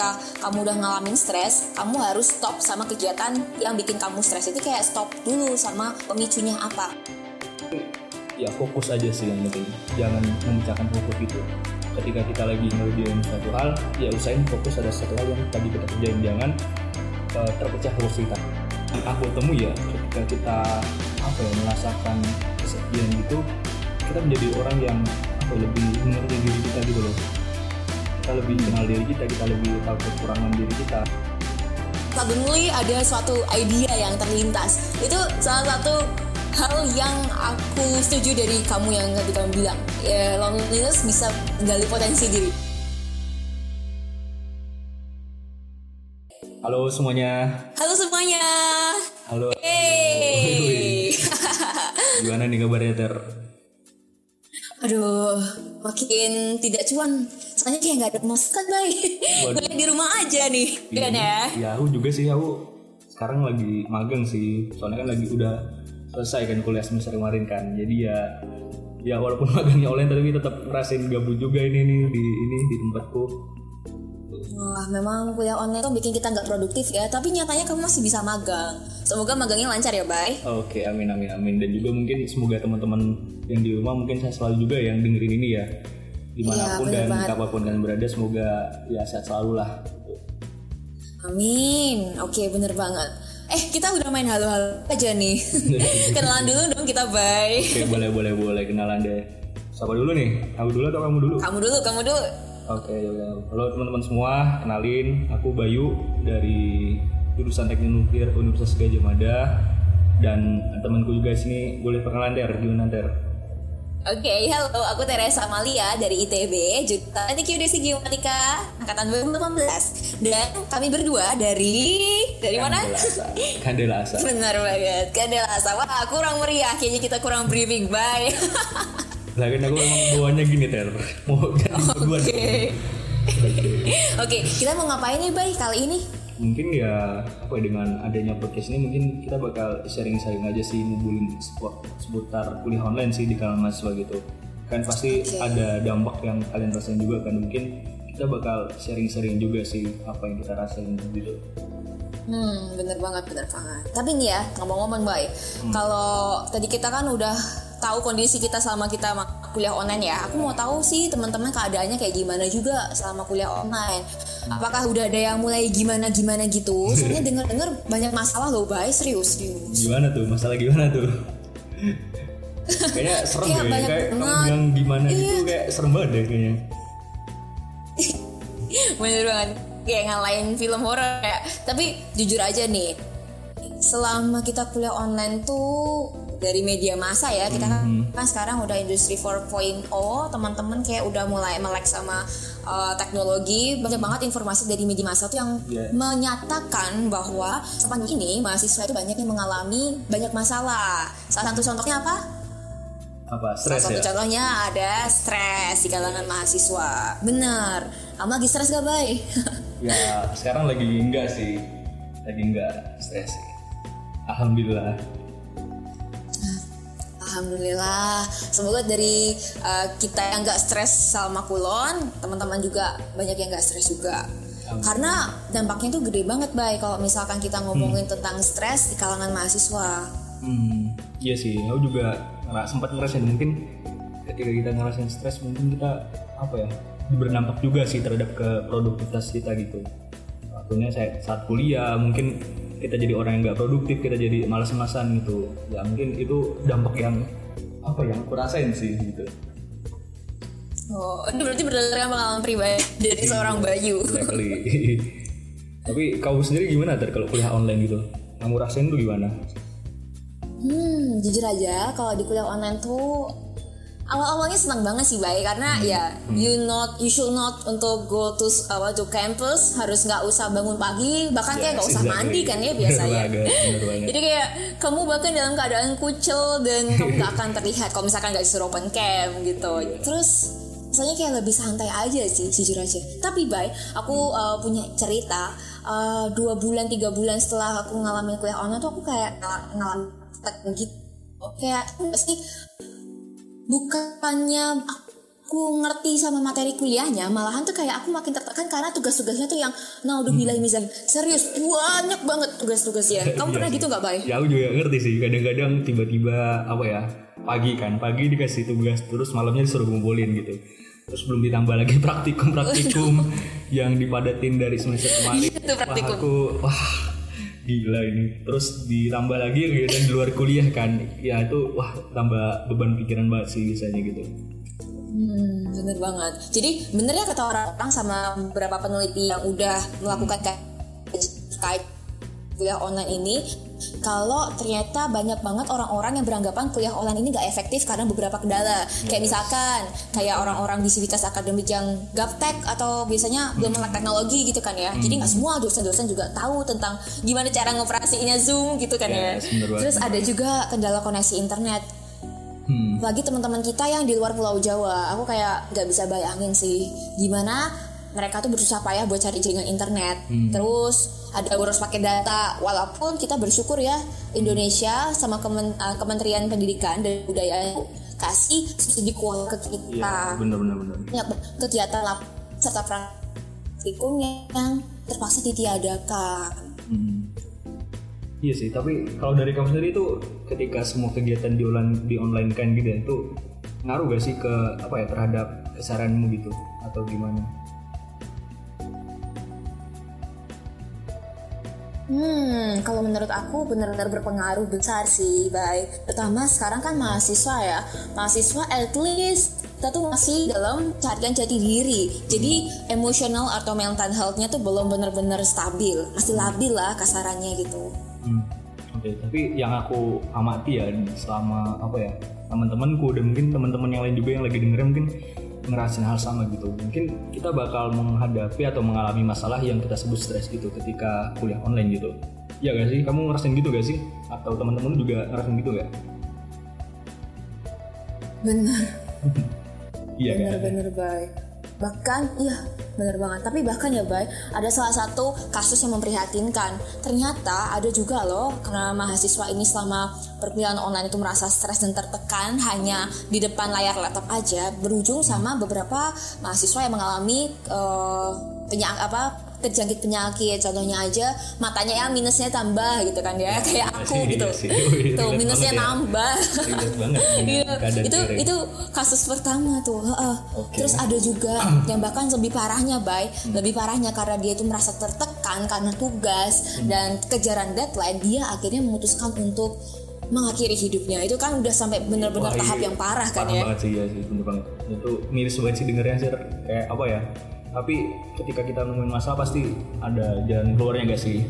ketika kamu udah ngalamin stres kamu harus stop sama kegiatan yang bikin kamu stres. Itu kayak stop dulu sama pemicunya apa. Ya fokus aja sih yang penting. Jangan memecahkan fokus gitu ketika kita lagi ngerjain suatu hal ya usahain fokus ada satu hal yang tadi kita kerjain. Jangan uh, terpecah fokus kita. Aku temu ya ketika kita apa ya merasakan kesepian gitu kita menjadi orang yang apa lebih mengerti diri kita gitu loh kita lebih kenal diri kita kita lebih tahu kekurangan diri kita. Suddenly ada suatu idea yang terlintas. Itu salah satu hal yang aku setuju dari kamu yang tadi kamu bilang. Ya loneliness bisa gali potensi diri. Halo semuanya. Halo semuanya. Halo. Hey. gimana nih kabarnya ter? Aduh makin tidak cuan soalnya kayak nggak ada masukan baik gue di rumah aja nih iya, kan ya ya aku juga sih aku sekarang lagi magang sih soalnya kan lagi udah selesai kan kuliah semester kemarin kan jadi ya ya walaupun magangnya online tapi tetap ngerasain gabut juga ini nih di ini di tempatku Wah, memang kuliah online tuh bikin kita nggak produktif ya. Tapi nyatanya kamu masih bisa magang. Semoga magangnya lancar ya, Bay. Oke, amin amin amin. Dan juga mungkin semoga teman-teman yang di rumah mungkin saya selalu juga yang dengerin ini ya. Di mana pun Iya, bener dan banget. kapan pun kalian berada, semoga ya sehat selalu lah. Amin. Oke, bener banget. Eh, kita udah main halo-halo aja nih. Kenalan dulu dong kita, Bay. Oke, boleh boleh boleh kenalan deh. Siapa dulu nih? Aku dulu atau kamu dulu? Kamu dulu, kamu dulu. Oke, yaudah. Halo teman-teman semua, kenalin aku Bayu dari jurusan Teknik Nuklir Universitas Gajah Mada dan temanku juga sini boleh perkenalan Der, gimana Der? Oke, halo. Aku Teresa Amalia dari ITB, jurusan Geodesi Geomatika, angkatan 2018. Dan kami berdua dari dari mana? Kandela Asa. Benar banget, Kandela Asa. Wah, kurang meriah. Kayaknya kita kurang briefing. Bye. Lah kan aku emang bawaannya gini Ter, mau jadi. Oke. Oke, kita mau ngapain nih, Bay, kali ini? Mungkin ya apa ya, dengan adanya podcast ini mungkin kita bakal sharing-sharing aja sih ngubulin seputar kuliah online sih di kalangan mahasiswa gitu. Kan pasti Oke. ada dampak yang kalian rasain juga kan mungkin kita bakal sharing-sharing juga sih apa yang kita rasain gitu. Hmm, bener banget, bener banget. Tapi nih ya, ngomong-ngomong, Bay, kalau tadi kita kan udah tahu kondisi kita selama kita kuliah online ya. Aku mau tahu sih teman-teman keadaannya kayak gimana juga selama kuliah online. Apakah udah ada yang mulai gimana-gimana gitu? Soalnya denger-denger banyak masalah loh, Bay, serius, serius. Gimana tuh? Masalah gimana tuh? Kayaknya serem Kayak deh, banyak kayak kamu banget. bilang gimana Iya. gitu kayak serem banget deh kayaknya. Bener banget kayak ngalahin film horor ya. Tapi jujur aja nih, selama kita kuliah online tuh dari media massa ya kita kan, Mhm. kan sekarang udah industri 4.0 teman-teman kayak udah mulai melek sama uh, teknologi banyak banget informasi dari media massa tuh yang Yeah. menyatakan bahwa sepanjang ini mahasiswa itu banyak yang mengalami banyak masalah salah satu contohnya apa Apa? Salah Stres satu ya? contohnya ada stres di kalangan mahasiswa. Bener. Kamu lagi stres gak, Bay? Ya sekarang lagi enggak sih, lagi enggak stres sih. Alhamdulillah. Alhamdulillah. Semoga dari uh, kita yang gak stres sama kulon, teman-teman juga banyak yang gak stres juga. Karena dampaknya tuh gede banget, Bay. Kalau misalkan kita ngomongin tentang stres di kalangan mahasiswa. Hmm, iya sih. Aku juga ngera- sempat ngerasain mungkin ketika kita ngerasain stres mungkin kita apa ya berdampak juga sih terhadap ke produktivitas kita gitu. Waktunya saya saat kuliah mungkin kita jadi orang yang nggak produktif, kita jadi malas-malasan gitu. Ya mungkin itu dampak yang apa yang aku rasain sih gitu. Oh, itu berarti berdasarkan pengalaman pribadi dari seorang Bayu. Exactly. Tapi kau sendiri gimana ter kalau kuliah online gitu? Kamu rasain tuh gimana? Hmm, jujur aja kalau di kuliah online tuh awal-awalnya senang banget sih baik karena ya you not you should not untuk go to apa to campus harus nggak usah bangun pagi bahkan kayak nggak usah Exactly. mandi kan ya Bener biasanya. banget, bener banget. Jadi kayak kamu bahkan dalam keadaan kucel dan kamu nggak akan terlihat kalau misalkan nggak disuruh open cam gitu. Terus rasanya kayak lebih santai aja sih jujur aja. Tapi bay, aku uh, punya cerita uh, dua bulan tiga bulan setelah aku ngalamin kuliah online tuh aku kayak ngal- ngalamin gitu. Kayak sih bukannya aku ngerti sama materi kuliahnya malahan tuh kayak aku makin tertekan karena tugas-tugasnya tuh yang udah bilang mizan serius banyak banget tugas-tugasnya kamu pernah Iya gitu sih. nggak bay Ya aku juga ngerti sih. Kadang-kadang tiba-tiba apa ya pagi kan pagi dikasih tugas terus malamnya disuruh ngumpulin gitu. Terus belum ditambah lagi praktikum-praktikum yang dipadatin dari semester kemarin. Itu praktikum. Wah, aku wah gila ini. Terus ditambah lagi kegiatan di luar kuliah kan. Ya itu wah tambah beban pikiran banget sih biasanya gitu. Hmm, bener banget. Jadi bener ya kata orang-orang sama beberapa peneliti yang udah melakukan kayak kuliah online ini, kalau ternyata banyak banget orang-orang yang beranggapan kuliah online ini gak efektif karena beberapa kendala. Kayak misalkan kayak orang-orang di sivitas akademik yang gaptek atau biasanya belum melek teknologi gitu kan ya. Jadi nggak semua dosen-dosen juga tahu tentang gimana cara ngoperasinya Zoom gitu kan ya. Yes, banget. Terus ada juga kendala koneksi internet Hmm. lagi teman-teman kita yang di luar Pulau Jawa, aku kayak nggak bisa bayangin sih gimana mereka tuh bersusah payah buat cari jaringan internet. Terus ada urus pakai data. Walaupun kita bersyukur ya Indonesia sama Kemen- uh, Kementerian Pendidikan dan Budaya kasih subsidi kuota ke kita. Iya, bener-bener bener. Banyak kegiatan lap serta praktikum yang terpaksa ditiadakan. Hmm. Iya sih, tapi kalau dari kamu sendiri itu ketika semua kegiatan di online di online kan gitu ya, itu ngaruh gak sih ke apa ya terhadap keseharianmu gitu atau gimana? Hmm, kalau menurut aku benar-benar berpengaruh besar sih, baik. Pertama sekarang kan mahasiswa ya, mahasiswa at least kita tuh masih dalam carian jati diri. Jadi emosional atau mental health-nya tuh belum benar-benar stabil, masih labil lah kasarannya gitu. Hmm. Oke, tapi yang aku amati ya selama apa ya teman-temanku dan mungkin teman-teman yang lain juga yang lagi dengerin mungkin ngerasain hal sama gitu. Mungkin kita bakal menghadapi atau mengalami masalah yang kita sebut stres gitu ketika kuliah online gitu. Iya gak sih? Kamu ngerasain gitu gak sih? Atau teman-teman juga ngerasain gitu gak? Bener, Iya kan? bener-bener baik. Bahkan, iya bener banget. Tapi bahkan ya baik, ada salah satu kasus yang memprihatinkan. Ternyata ada juga loh, karena mahasiswa ini selama perkuliahan online itu merasa stres dan tertekan hanya di depan layar laptop aja, berujung sama beberapa mahasiswa yang mengalami eh, penyak apa terjangkit penyakit contohnya aja matanya ya minusnya tambah gitu kan ya kayak aku Iya gitu iya, tuh minusnya banget ya. nambah Iya, itu itu kasus pertama tuh. Oke. Terus ada juga yang bahkan lebih parahnya, bay, lebih parahnya karena dia itu merasa tertekan karena tugas dan kejaran deadline, dia akhirnya memutuskan untuk mengakhiri hidupnya. Itu kan udah sampai benar-benar tahap iya. yang parah kan Parah ya. banget sih ya sih bener banget itu miris banget sih dengernya sih kayak apa ya tapi ketika kita nemuin masalah pasti ada jalan keluarnya gak sih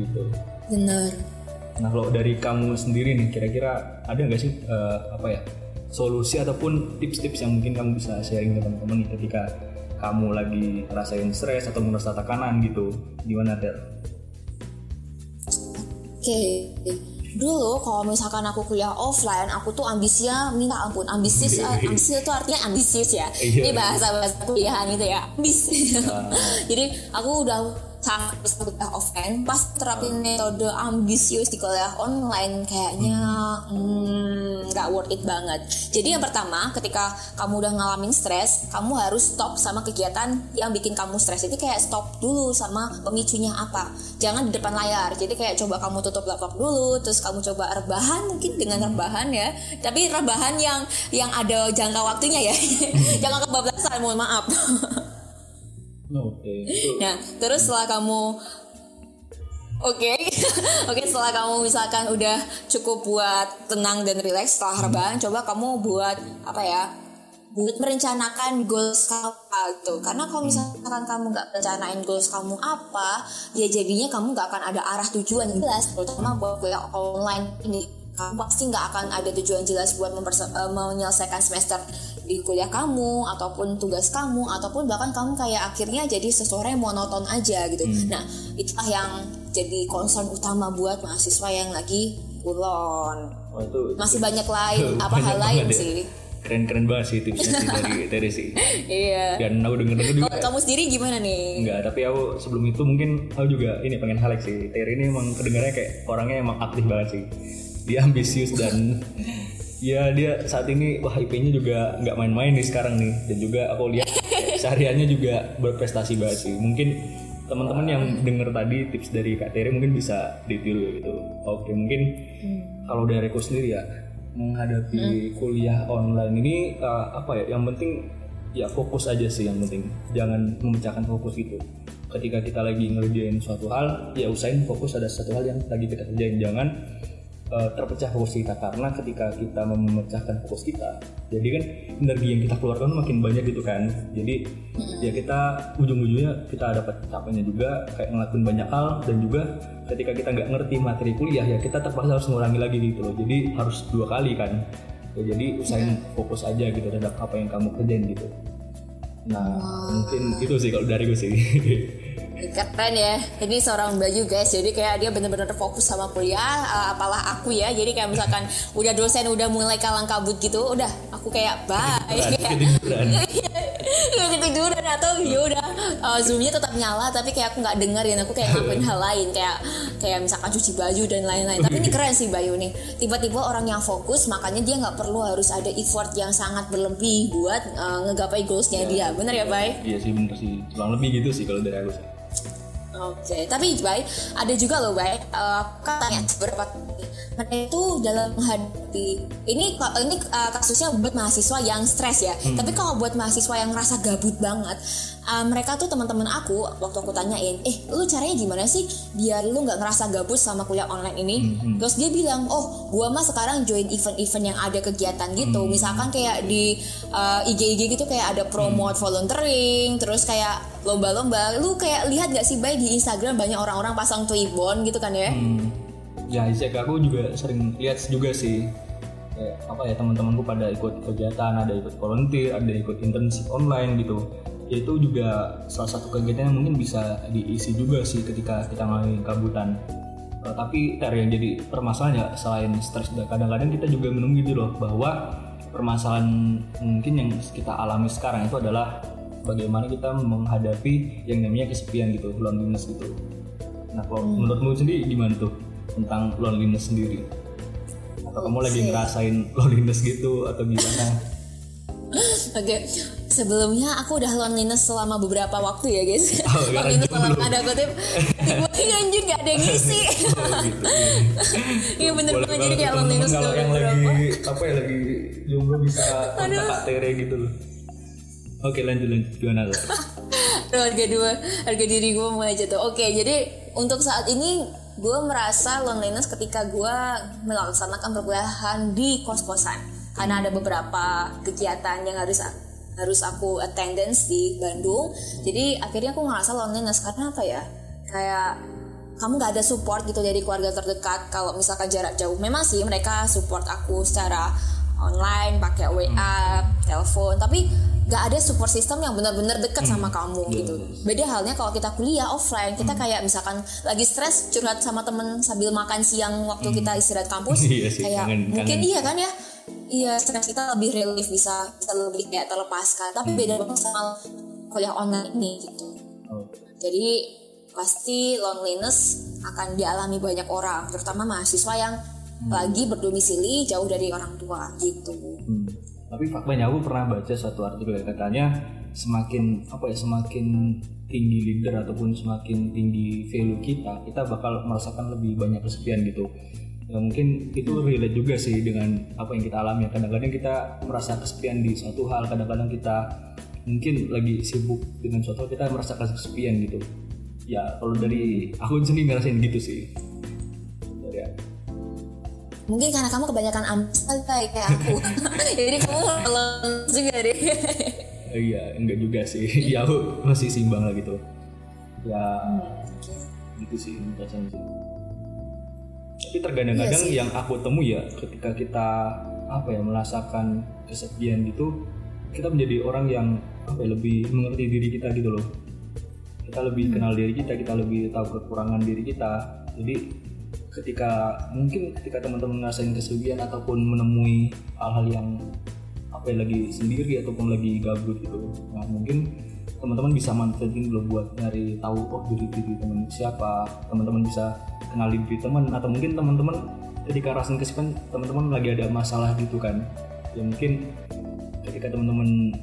gitu Bener. nah kalau dari kamu sendiri nih kira-kira ada nggak sih eh, apa ya solusi ataupun tips-tips yang mungkin kamu bisa sharing ke teman-teman nih ketika kamu lagi rasain stres atau merasa tekanan gitu gimana Ter? Oke, dulu kalau misalkan aku kuliah offline, aku tuh ambisinya minta ampun, ambisius, eh, ambisius itu artinya ambisius ya. Iya. Ini bahasa bahasa kuliahan itu ya, ambis. Jadi aku udah sangat bisa kuliah offline, pas terapin metode ambisius di kuliah online kayaknya hmm, nggak worth it banget. Jadi yang pertama, ketika kamu udah ngalamin stres, kamu harus stop sama kegiatan yang bikin kamu stres. Jadi kayak stop dulu sama pemicunya apa. Jangan di depan layar. Jadi kayak coba kamu tutup laptop dulu, terus kamu coba rebahan mungkin dengan rebahan ya. Tapi rebahan yang yang ada jangka waktunya ya. Jangan kebablasan, mohon maaf. Oke itu Nah, terus setelah kamu Oke, oke setelah kamu misalkan udah cukup buat tenang dan rileks setelah rebahan, coba kamu buat apa ya? Buat merencanakan goals kamu gitu. Karena kalau misalkan kamu nggak rencanain goals kamu apa, ya jadinya kamu nggak akan ada arah tujuan yang jelas. Terutama buat kuliah online ini, kamu pasti nggak akan ada tujuan jelas buat memperse- eh, menyelesaikan semester di kuliah kamu ataupun tugas kamu ataupun bahkan kamu kayak akhirnya jadi seseorang yang monoton aja gitu. Nah, itulah yang jadi concern utama buat mahasiswa yang lagi kulon. oh, itu Masih banyak lain apa Banyak hal lain ya. sih. keren-keren banget sih tipsnya sih dari Tere sih Iya. dan aku denger-denger juga Kalau kamu sendiri gimana nih? Enggak, tapi aku sebelum itu mungkin aku juga ini pengen highlight sih. Terry ini emang kedengarannya kayak orangnya emang aktif banget sih. Dia ambisius dan ya dia saat ini wah IP-nya juga nggak main-main nih sekarang nih. Dan juga aku lihat sehariannya juga berprestasi banget sih. Mungkin teman-teman yang denger tadi tips dari Kak Tere mungkin bisa ditiru gitu. Oke mungkin kalau dari aku sendiri ya menghadapi kuliah online ini uh, apa ya yang penting ya fokus aja sih yang penting. Jangan memecahkan fokus gitu. Ketika kita lagi ngerjain suatu hal ya usahain fokus ada satu hal yang lagi kita kerjain. Jangan uh, terpecah fokus kita. Karena ketika kita memecahkan fokus kita jadi kan energi yang kita keluarkan makin banyak gitu kan. Jadi ya kita ujung-ujungnya kita dapat capeknya juga kayak ngelakuin banyak hal dan juga ketika kita nggak ngerti materi kuliah ya kita terpaksa harus ngurangi lagi gitu loh. Jadi harus dua kali kan. Ya, jadi usahain fokus aja gitu terhadap apa yang kamu kerjain gitu. Nah mungkin itu sih kalau dari gue sih keren ya. Ini seorang Bayu guys. Jadi kayak dia bener-bener fokus sama kuliah uh, apalah aku ya. Jadi kayak misalkan udah dosen udah mulai kalang kabut gitu udah aku kayak bye. Ketiduran, ketiduran. ya ketiduran atau ya udah uh, zoomnya tetap nyala tapi kayak aku nggak dengerin aku kayak ngelakuin hal lain kayak kayak misalkan cuci baju dan lain-lain. Tapi ini keren sih Bayu nih. Tiba-tiba orang yang fokus makanya dia nggak perlu harus ada effort yang sangat berlebih buat uh, ngegapai goalsnya dia. Bener ya Bay? iya sih bener sih. Kurang lebih gitu sih kalau dari aku sih Oke, tapi Bay, ada juga loh Bay, uh, katanya beberapa mereka itu dalam menghadapi ini ini uh, kasusnya buat mahasiswa yang stres ya. Tapi kalau buat mahasiswa yang ngerasa gabut banget, uh, mereka tuh teman-teman aku waktu aku tanyain, eh lu caranya gimana sih biar lu nggak ngerasa gabut sama kuliah online ini? Terus dia bilang, oh gua mah sekarang join event-event yang ada kegiatan gitu, misalkan kayak di uh, IG-IG gitu kayak ada promote volunteering, terus kayak lomba-lomba. Lu kayak lihat gak sih baik di Instagram banyak orang-orang pasang Twibbon gitu kan ya? Hmm. ya Isaac aku juga sering lihat juga sih kayak apa ya teman-temanku pada ikut kegiatan ada ikut volunteer ada ikut internship online gitu ya itu juga salah satu kegiatan yang mungkin bisa diisi juga sih ketika kita ngalamin kabutan Eh, tapi Ter, yang jadi permasalahan ya selain stres kadang-kadang kita juga menunggu gitu loh bahwa permasalahan mungkin yang kita alami sekarang itu adalah bagaimana kita menghadapi yang namanya kesepian gitu loneliness gitu. Nah kalau menurutmu sendiri gimana tuh tentang loneliness sendiri? Atau kamu lagi ngerasain loneliness gitu atau gimana? Oke, sebelumnya aku udah loneliness selama beberapa waktu ya guys. Oh, loneliness selama ada kutip. Tiba-tiba anjir gak ada yang ngisi. Gitu. Iya bener Boleh banget. Jadi kayak loneliness kalau yang lagi apa ya lagi jomblo bisa kontak Tere gitu loh oke lanjut lanjut gimana tuh harga dua, harga diri gue mulai jatuh. Oke, jadi untuk saat ini gue merasa loneliness ketika gue melaksanakan perkuliahan di kos-kosan. Karena ada beberapa kegiatan yang harus harus aku attendance di Bandung. Jadi akhirnya aku ngerasa loneliness karena apa ya? Kayak kamu nggak ada support gitu dari keluarga terdekat kalau misalkan jarak jauh. Memang sih mereka support aku secara online pakai WA, telepon, tapi nggak ada support system yang benar-benar dekat sama kamu Iya, gitu. iya. Beda halnya kalau kita kuliah offline, kita kayak misalkan lagi stres curhat sama temen sambil makan siang waktu kita istirahat kampus, Iya sih, kayak kangen- mungkin kangen. iya kan ya, iya stres kita lebih relief bisa bisa lebih kayak terlepaskan. Tapi beda banget sama kuliah online ini gitu. Oh. Jadi pasti loneliness akan dialami banyak orang, terutama mahasiswa yang lagi berdomisili jauh dari orang tua gitu. Hmm. Tapi faktanya aku pernah baca satu artikel ya, katanya semakin apa ya semakin tinggi leader ataupun semakin tinggi value kita, kita bakal merasakan lebih banyak kesepian gitu. Ya, mungkin itu relate juga sih dengan apa yang kita alami. Kadang-kadang kita merasa kesepian di suatu hal, kadang-kadang kita mungkin lagi sibuk dengan suatu hal kita merasa kesepian gitu. Ya kalau dari aku sendiri ngerasain gitu sih. Mungkin karena kamu kebanyakan Bay, kayak aku. Jadi kamu loneliness juga deh. Eh, Iya, enggak juga sih. ya aku masih simbang lah gitu. Ya, gitu sih rasanya sih. Tapi terkadang-kadang yang aku temui ya ketika kita apa ya merasakan kesepian gitu, kita menjadi orang yang apa ya, lebih mengerti diri kita gitu loh. Kita lebih kenal diri kita, kita lebih tahu kekurangan diri kita. Jadi ketika mungkin ketika teman-teman ngerasain kesepian ataupun menemui hal-hal yang apa ya lagi sendiri ataupun lagi gabut gitu. Nah mungkin teman-teman bisa manfaatin dulu buat nyari tahu oh diri diri teman siapa teman-teman bisa kenalin diri teman atau mungkin teman-teman ketika rasain kesepian teman-teman lagi ada masalah gitu kan. Ya mungkin ketika teman-teman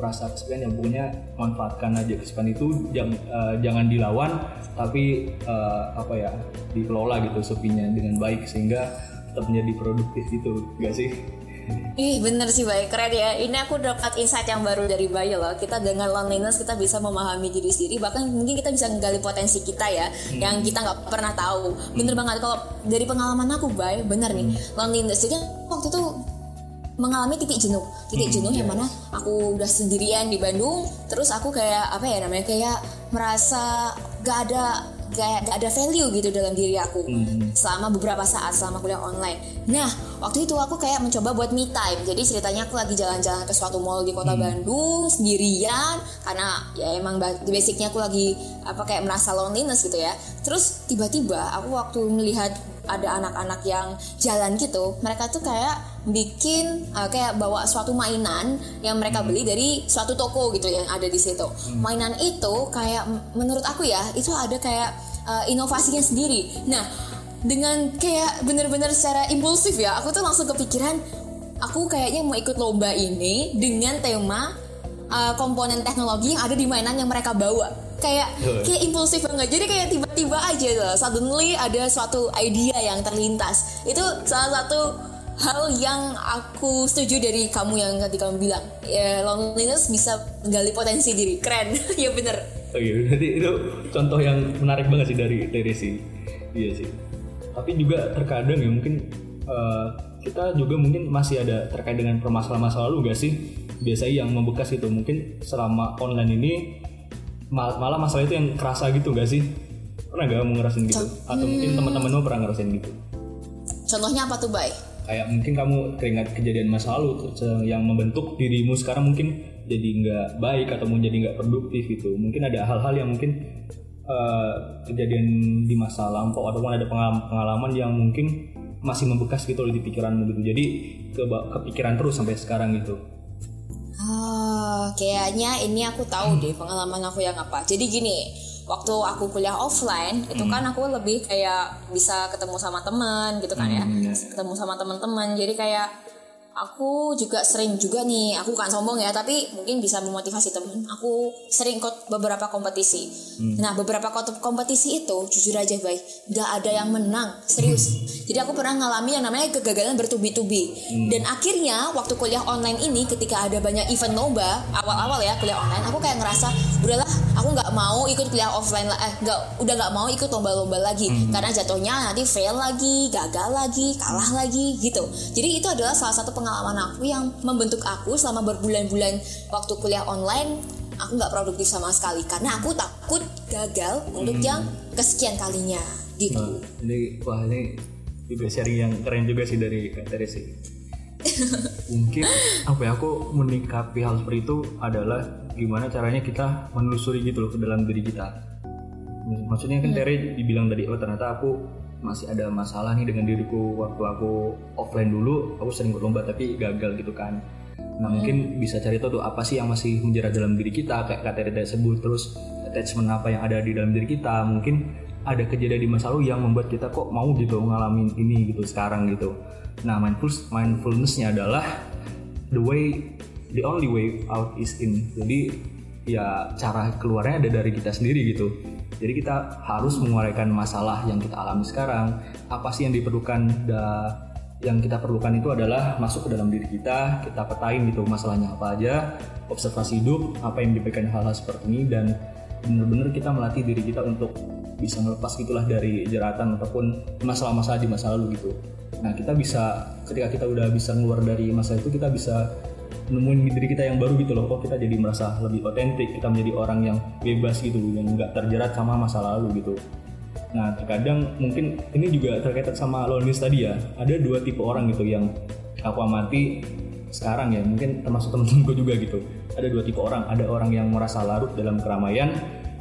merasa kesepian ya pokoknya manfaatkan aja kesepian itu. Jangan uh, jangan dilawan tapi uh, apa ya dikelola gitu sepinya dengan baik sehingga tetap menjadi produktif gitu. Gak sih? Ih bener sih baik keren ya. Ini aku dapat insight yang baru dari Bayu loh. Kita dengan loneliness kita bisa memahami diri sendiri. Bahkan mungkin kita bisa menggali potensi kita ya hmm. Yang kita nggak pernah tahu. Bener hmm. banget. Kalau dari pengalaman aku Bay Bener nih. Hmm. loneliness. Jadi waktu itu mengalami titik jenuh titik hmm, jenuh yang iya. mana aku udah sendirian di Bandung terus aku kayak apa ya namanya kayak merasa gak ada gak, gak ada value gitu dalam diri aku hmm. selama beberapa saat selama kuliah online. Nah waktu itu aku kayak mencoba buat me time. Jadi ceritanya aku lagi jalan-jalan ke suatu mall di kota hmm. Bandung sendirian karena ya emang basicnya aku lagi apa kayak merasa loneliness gitu ya. Terus tiba-tiba aku waktu melihat ada anak-anak yang jalan gitu, mereka tuh kayak bikin uh, kayak bawa suatu mainan yang mereka beli dari suatu toko gitu yang ada di situ. Hmm. Mainan itu kayak menurut aku ya itu ada kayak uh, inovasinya sendiri. Nah dengan kayak bener-bener secara impulsif ya aku tuh langsung kepikiran aku kayaknya mau ikut lomba ini dengan tema uh, komponen teknologi yang ada di mainan yang mereka bawa kayak kayak impulsif banget jadi kayak tiba-tiba aja tuh suddenly ada suatu idea yang terlintas itu salah satu hal yang aku setuju dari kamu yang tadi kamu bilang. Ya loneliness bisa menggali potensi diri. Keren. Ya bener. Oh iya. Jadi itu contoh yang menarik banget sih dari dari si iya sih. Tapi juga terkadang ya mungkin uh, kita juga mungkin masih ada terkait dengan permasalahan masa lalu gak sih? Biasanya yang membekas itu mungkin selama online ini mal malah masalah itu yang kerasa gitu gak sih? Pernah gak kamu ngerasain gitu? Atau mungkin hmm. teman-temanmu pernah ngerasain gitu? Contohnya apa tuh baik kayak mungkin kamu teringat kejadian masa lalu yang membentuk dirimu sekarang mungkin jadi nggak baik atau menjadi nggak produktif itu mungkin ada hal-hal yang mungkin uh, kejadian di masa lampau ataupun ada pengalaman, yang mungkin masih membekas gitu di pikiranmu gitu. Jadi ke kepikiran terus sampai sekarang gitu. Oh, kayaknya ini aku tahu deh pengalaman aku yang apa. Jadi gini, waktu aku kuliah offline itu kan hmm. aku lebih kayak bisa ketemu sama teman gitu kan ya hmm, iya. ketemu sama teman-teman jadi kayak aku juga sering juga nih aku bukan sombong ya tapi mungkin bisa memotivasi temen aku sering ikut beberapa kompetisi hmm. nah beberapa kompetisi itu jujur aja baik gak ada yang menang serius hmm. jadi aku pernah ngalami yang namanya kegagalan bertubi-tubi hmm. dan akhirnya waktu kuliah online ini ketika ada banyak event lomba awal-awal ya kuliah online aku kayak ngerasa udahlah aku nggak mau ikut kuliah offline lah eh nggak udah nggak mau ikut lomba-lomba lagi hmm. karena jatuhnya nanti fail lagi gagal lagi kalah lagi gitu jadi itu adalah salah satu pengalaman aku yang membentuk aku selama berbulan-bulan waktu kuliah online aku nggak produktif sama sekali karena aku takut gagal untuk hmm. yang kesekian kalinya gitu. Nah, ini wah ini juga sharing yang keren juga sih dari Kak Teresi. Mungkin apa ya aku menikapi hal seperti itu adalah gimana caranya kita menelusuri gitu loh ke dalam diri kita. Maksudnya kan hmm. Tere dibilang tadi oh ternyata aku masih ada masalah nih dengan diriku waktu aku offline dulu aku sering berlomba tapi gagal gitu kan nah hmm. mungkin bisa cari tahu tuh apa sih yang masih menjerat dalam diri kita kayak kata tadi sebut terus attachment apa yang ada di dalam diri kita mungkin ada kejadian di masa lalu yang membuat kita kok mau gitu ngalamin ini gitu sekarang gitu nah mindfulness mindfulnessnya adalah the way the only way out is in jadi ya cara keluarnya ada dari kita sendiri gitu jadi kita harus menguraikan masalah yang kita alami sekarang. Apa sih yang diperlukan? Da, yang kita perlukan itu adalah masuk ke dalam diri kita, kita petain gitu masalahnya apa aja, observasi hidup, apa yang menyebabkan hal-hal seperti ini dan benar-benar kita melatih diri kita untuk bisa melepas gitulah dari jeratan ataupun masalah-masalah di masa lalu gitu. Nah kita bisa ketika kita udah bisa keluar dari masalah itu kita bisa nemuin diri kita yang baru gitu loh. Kok kita jadi merasa lebih otentik kita menjadi orang yang bebas gitu yang nggak terjerat sama masa lalu gitu. Nah terkadang mungkin ini juga terkait sama loneliness tadi ya. Ada dua tipe orang gitu yang aku amati sekarang ya mungkin termasuk temen-temenku juga gitu. Ada dua tipe orang. Ada orang yang merasa larut dalam keramaian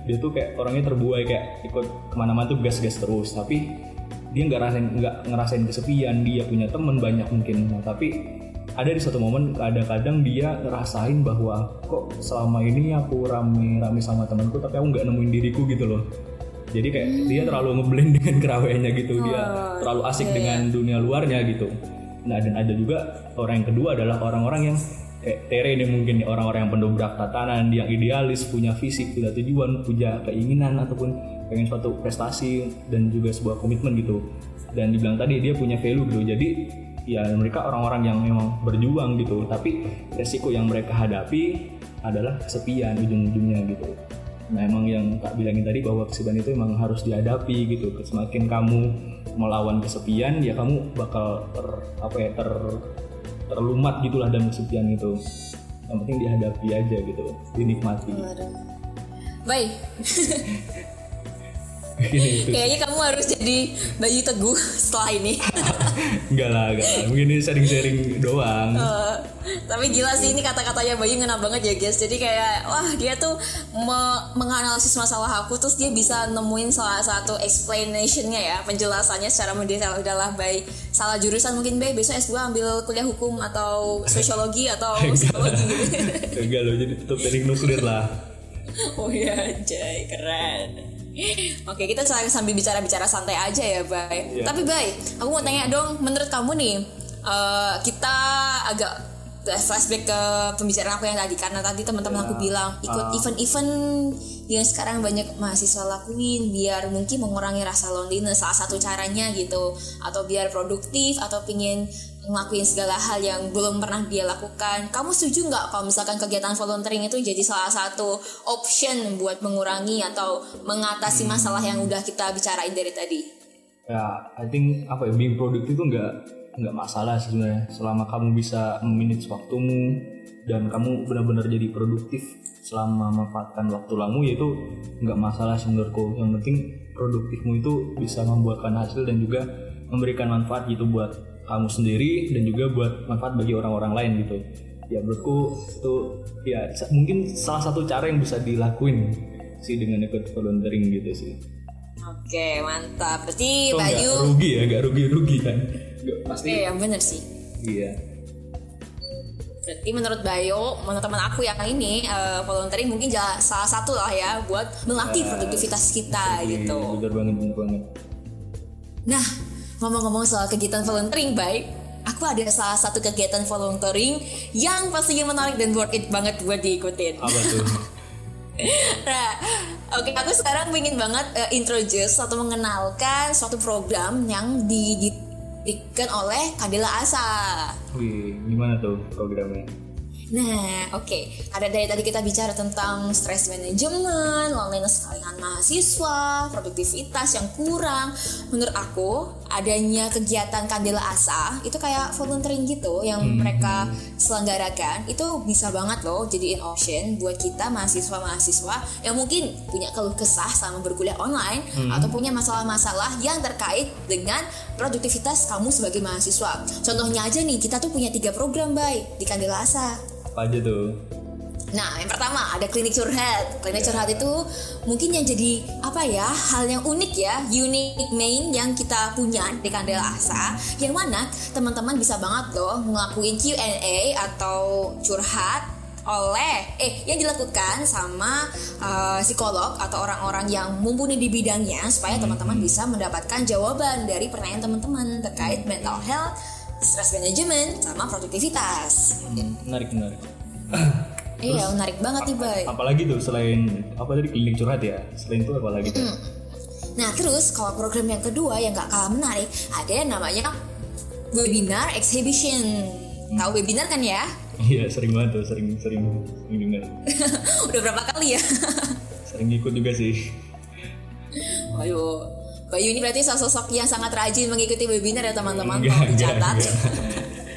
dia tuh kayak orangnya terbuai kayak ikut ke mana-mana tuh gas-gas terus. Tapi dia nggak ngerasain nggak ngerasain kesepian dia punya temen banyak mungkin. Nah, tapi ada di suatu momen kadang-kadang dia ngerasain bahwa kok selama ini aku rame-rame sama temanku tapi aku nggak nemuin diriku gitu loh. Jadi kayak dia terlalu ngeblend dengan kerawainya gitu. Dia terlalu asik dengan dunia luarnya gitu. Nah dan ada juga orang yang kedua adalah orang-orang yang kayak Tere ini mungkin orang-orang yang pendobrak tatanan. Yang idealis punya visi punya tujuan punya keinginan ataupun pengen suatu prestasi dan juga sebuah komitmen gitu. Dan dibilang tadi dia punya value gitu. Jadi ya mereka orang-orang yang memang berjuang gitu. Tapi resiko yang mereka hadapi adalah kesepian ujung-ujungnya gitu. Nah emang yang tak bilangin tadi bahwa kesepian itu emang harus dihadapi gitu. Semakin kamu melawan kesepian ya kamu bakal ter apa ya ter terlumat gitulah dalam kesepian itu. Yang penting dihadapi aja gitu dinikmati. Baik, kayaknya kamu harus jadi Bayu Teguh setelah ini. enggak lah enggak lah mungkin ini sharing-sharing doang Eh, tapi gila sih ini kata-katanya Bayu ngena banget ya guys. Jadi kayak wah dia tuh me- menganalisis masalah aku terus dia bisa nemuin salah satu explanationnya ya penjelasannya secara mendetail udahlah Bay salah jurusan mungkin Bay besok S2 ambil kuliah hukum atau sosiologi atau psikologi gitu. enggak loh jadi tetap teknik nuklir lah Oh iya Jay keren. Oke kita sambil bicara-bicara santai aja ya Bay. Iya. Tapi Bay, aku mau tanya dong, menurut kamu nih eh, kita agak flashback ke pembicaraan aku yang tadi karena tadi teman-teman aku bilang ikut Ah. event-event yang sekarang banyak mahasiswa lakuin biar mungkin mengurangi rasa loneliness salah satu caranya gitu atau biar produktif atau pingin ngelakuin segala hal yang belum pernah dia lakukan. Kamu setuju nggak kalau misalkan kegiatan volunteering itu jadi salah satu option buat mengurangi atau mengatasi masalah yang udah kita bicarain dari tadi? ya I think apa ya being produktif itu nggak nggak masalah sih sebenarnya. Selama kamu bisa memanage waktumu dan kamu benar-benar jadi produktif selama memanfaatkan waktu lamu yaitu nggak masalah sih menurutku. Yang penting produktifmu itu bisa membuahkan hasil dan juga memberikan manfaat gitu buat kamu sendiri dan juga buat manfaat bagi orang-orang lain gitu. Ya menurutku itu ya mungkin salah satu cara yang bisa dilakuin sih dengan ikut volunteering gitu sih. Oke mantap. Berarti Bayu, rugi ya nggak rugi rugi kan pasti yang bener sih. iya Berarti menurut Bayu, menurut teman aku yang ini eh, volunteering mungkin ja- salah satu lah ya buat melatih produktivitas kita gitu. Iya, bener banget bener banget Nah, ngomong-ngomong soal kegiatan volunteering, baik. Aku ada salah satu kegiatan volunteering yang pastinya menarik dan worth it banget buat diikutin. apa tuh Nah, oke aku sekarang ingin banget eh, introduce atau mengenalkan suatu program yang didirikan oleh Kadela Asa. wih gimana tuh programnya Nah, oke. Ada dari tadi kita bicara tentang stress management, loneliness kalian mahasiswa, produktivitas yang kurang. Menurut aku, adanya kegiatan Kandela Asa itu kayak volunteering gitu yang mereka selenggarakan itu bisa banget loh jadiin option buat kita mahasiswa-mahasiswa yang mungkin punya keluh kesah sama berkuliah online atau punya masalah-masalah yang terkait dengan produktivitas kamu sebagai mahasiswa. Contohnya aja nih, kita tuh punya tiga program baik di Kandela Asa. apa aja tuh Nah, yang pertama ada klinik curhat. Klinik curhat itu mungkin yang jadi apa ya hal yang unik ya, unique main yang kita punya di Kandela Asa. Yang mana teman-teman bisa banget loh ngelakuin Q&A atau curhat oleh eh yang dilakukan sama uh, psikolog atau orang-orang yang mumpuni di bidangnya supaya teman-teman bisa mendapatkan jawaban dari pertanyaan teman-teman terkait mental health, stress management, sama produktivitas. Hmm, menarik menarik Iya, menarik banget nih, Bay. apalagi tuh selain apa tadi klinik curhat ya selain itu apa lagi tuh Nah, terus kalau program yang kedua yang gak kalah menarik, ada yang namanya webinar exhibition. Tahu webinar kan ya? Iya sering banget tuh sering sering sering dengar Udah berapa kali ya? sering ikut juga sih Ayo, Bayu ini berarti sosok yang sangat rajin mengikuti webinar ya teman-teman. Enggak, enggak, dicatat. enggak.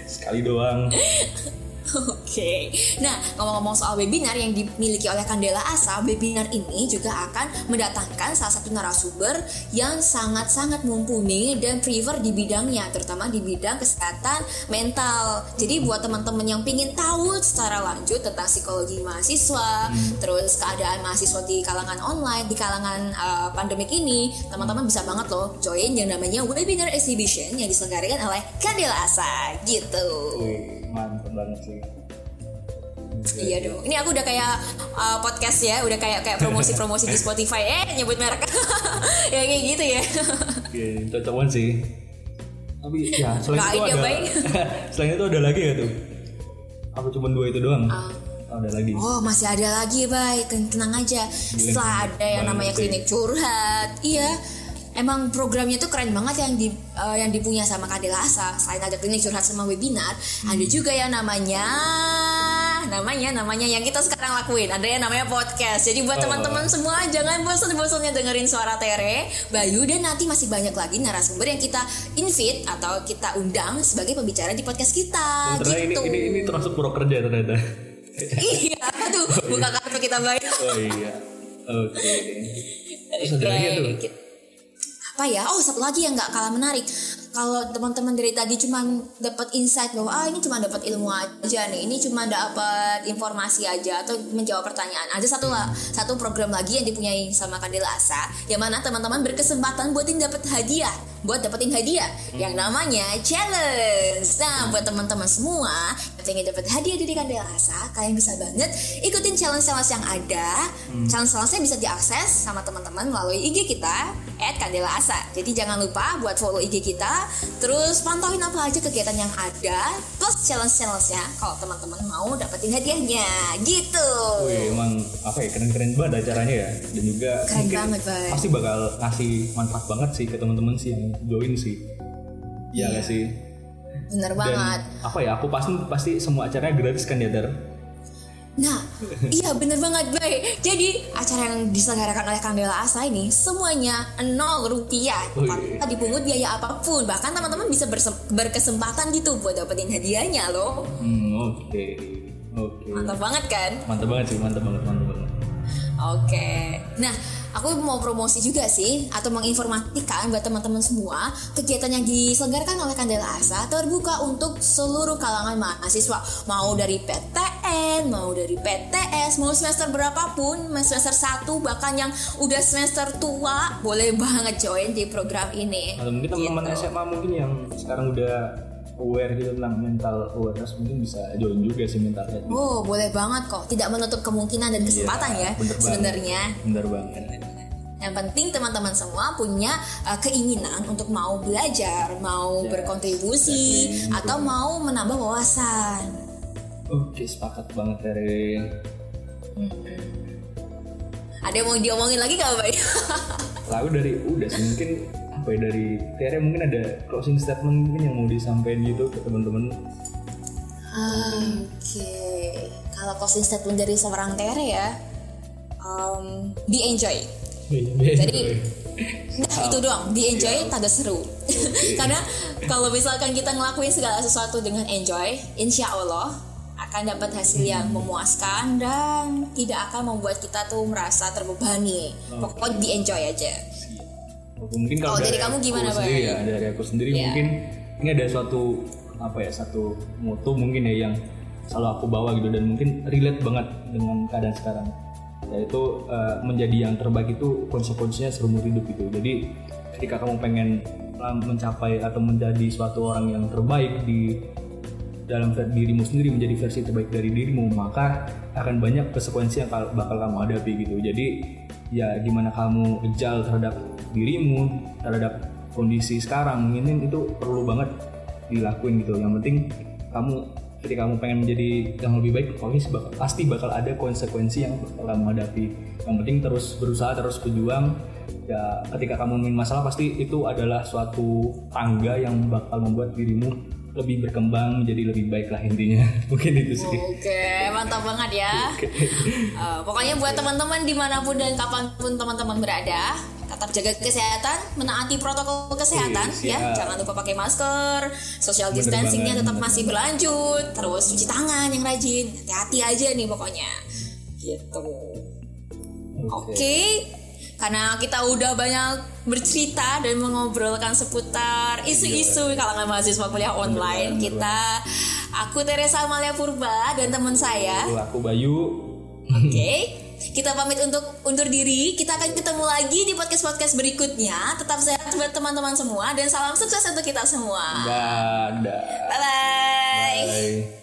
sekali doang Oke, nah ngomong-ngomong soal webinar yang dimiliki oleh Kandela Asa, webinar ini juga akan mendatangkan salah satu narasumber yang sangat-sangat mumpuni dan prefer di bidangnya, terutama di bidang kesehatan mental. Jadi buat teman-teman yang pingin tahu secara lanjut tentang psikologi mahasiswa, terus keadaan mahasiswa di kalangan online, di kalangan uh, pandemik ini, teman-teman bisa banget loh join yang namanya webinar exhibition yang diselenggarakan oleh Kandela Asa, gitu. Mantap banget sih Iya dong. Ini aku udah kayak uh, podcast ya, udah kayak kayak promosi-promosi di Spotify. Eh nyebut merek. ya kayak gitu ya. Iya, cocok banget sih. Tapi ya selain Nggak itu ide, ada selain itu ada lagi ya tuh. Apa cuma dua itu doang? Oh, ada lagi. Oh masih ada lagi baik tenang aja. Setelah ada yang namanya klinik curhat, iya. Emang programnya tuh keren banget yang di eh, yang dipunya sama Kadel Asa. Selain ada klinik curhat sama webinar, ada juga yang namanya namanya namanya yang kita sekarang lakuin. Ada yang namanya podcast. Jadi buat Oh. teman-teman semua jangan bosan-bosannya dengerin suara Tere, Bayu dan nanti masih banyak lagi narasumber yang kita invite atau kita undang sebagai pembicara di podcast kita. Ternyata ini gitu. ini ini termasuk pro kerja ternyata. iya, aduh, buka kartu kita bayar. Oh iya. Oke. Terus ada lagi tuh. Apa ya? Oh satu lagi yang nggak kalah menarik. Kalau teman-teman dari tadi cuma dapat insight bahwa ah ini cuma dapat ilmu aja nih ini cuma dapat informasi aja atau menjawab pertanyaan. Ada satu lah satu program lagi yang dipunyai sama Kadil Asa yang mana teman-teman berkesempatan buatin dapat hadiah buat dapetin hadiah yang namanya challenge. Nah buat teman-teman semua pengen dapat hadiah dari Kadil Asa kalian bisa banget ikutin challenge-challenge yang ada. Challenge-challenge bisa diakses sama teman-teman melalui IG kita @kandela Asa. Jadi jangan lupa buat follow IG kita terus pantauin apa aja kegiatan yang ada plus challenge-challenge-nya kalau teman-teman mau dapetin hadiahnya. Gitu. Wih, emang apa ya keren-keren banget acaranya ya. Dan juga Keren banget, Bay. pasti bakal ngasih manfaat banget sih ke teman-teman sih yang join sih. Iya nggak sih? Bener Dan banget apa ya aku pasti pasti semua acaranya gratis kan ya Dar? Nah, iya bener banget Bay. Jadi acara yang diselenggarakan oleh Kandela Asa ini semuanya nol rupiah Wih. tanpa dipungut biaya apa pun. Bahkan teman-teman bisa berkesempatan gitu buat dapetin hadiahnya loh. Hmm, oke. Oke. Mantap banget kan? Mantap banget sih, mantap banget, mantap banget. Oke. Nah, aku mau promosi juga sih atau menginformasikan buat teman-teman semua kegiatan yang diselenggarakan oleh Kandela Asa terbuka untuk seluruh kalangan mahasiswa, mau dari PTN, mau dari PTS, mau semester berapapun, semester 1 bahkan yang udah semester tua boleh banget join di program ini. Atau mungkin teman-teman Gitu. SMA mungkin yang sekarang udah aware gitu tentang mental awareness mungkin bisa join juga sih mental health. Oh, boleh banget kok. Tidak menutup kemungkinan dan kesempatan Iya, ya bener banget. sebenarnya. Bener banget. Yang penting teman-teman semua punya uh, keinginan untuk mau belajar, mau Ya, berkontribusi, exactly. atau mau menambah wawasan. Oke, sepakat banget dari Ada yang mau diomongin lagi gak, Bay? lalu dari udah sih mungkin apa ya dari Tere mungkin ada closing statement mungkin yang mau disampaikan gitu ke teman-teman Oke, kalau closing statement dari seorang Tere ya, um, be enjoy. Jadi Nah, itu doang, di enjoy tanda seru. Karena kalau misalkan kita ngelakuin segala sesuatu dengan enjoy, insya Allah akan dapat hasil yang memuaskan dan tidak akan membuat kita tuh merasa terbebani. Pokoknya di enjoy aja. Mungkin kalau Kalau dari kamu gimana, aku sendiri ya dari aku sendiri Iya. mungkin ini ada suatu apa ya satu moto mungkin ya yang selalu aku bawa gitu dan mungkin relate banget dengan keadaan sekarang. Yaitu eh, menjadi yang terbaik itu konsekuensinya seumur hidup gitu. Jadi ketika kamu pengen eh, mencapai atau menjadi suatu orang yang terbaik di dalam dirimu sendiri menjadi versi terbaik dari dirimu maka akan banyak konsekuensi yang kal- bakal kamu hadapi gitu. Jadi ya gimana kamu ejal terhadap dirimu terhadap kondisi sekarang mungkin itu perlu banget dilakuin gitu. Yang penting kamu ketika kamu pengen menjadi yang lebih baik pasti bakal ada konsekuensi yang bakal kamu hadapi yang penting terus berusaha terus berjuang. Ya ketika kamu menemui masalah pasti itu adalah suatu tangga yang bakal membuat dirimu lebih berkembang menjadi lebih baik lah intinya mungkin itu sih Oke, mantap banget ya. Eh, pokoknya buat teman-teman di mana pun dan kapan pun teman-teman berada, tetap jaga kesehatan, menaati protokol kesehatan, Wih, ya. siap. Jangan lupa pakai masker, social distancingnya tetap masih berlanjut, terus cuci tangan yang rajin, hati-hati aja nih pokoknya. Gitu. Oke. Karena kita udah banyak bercerita dan mengobrolkan seputar isu-isu kalangan mahasiswa kuliah online. banget, Kita aku Teresa Amalia Purba dan teman saya. Lalu aku Bayu Oke. Kita pamit untuk undur diri. Kita akan ketemu lagi di podcast-podcast berikutnya. Tetap sehat buat teman-teman semua dan salam sukses untuk kita semua. dadah Bye bye. bye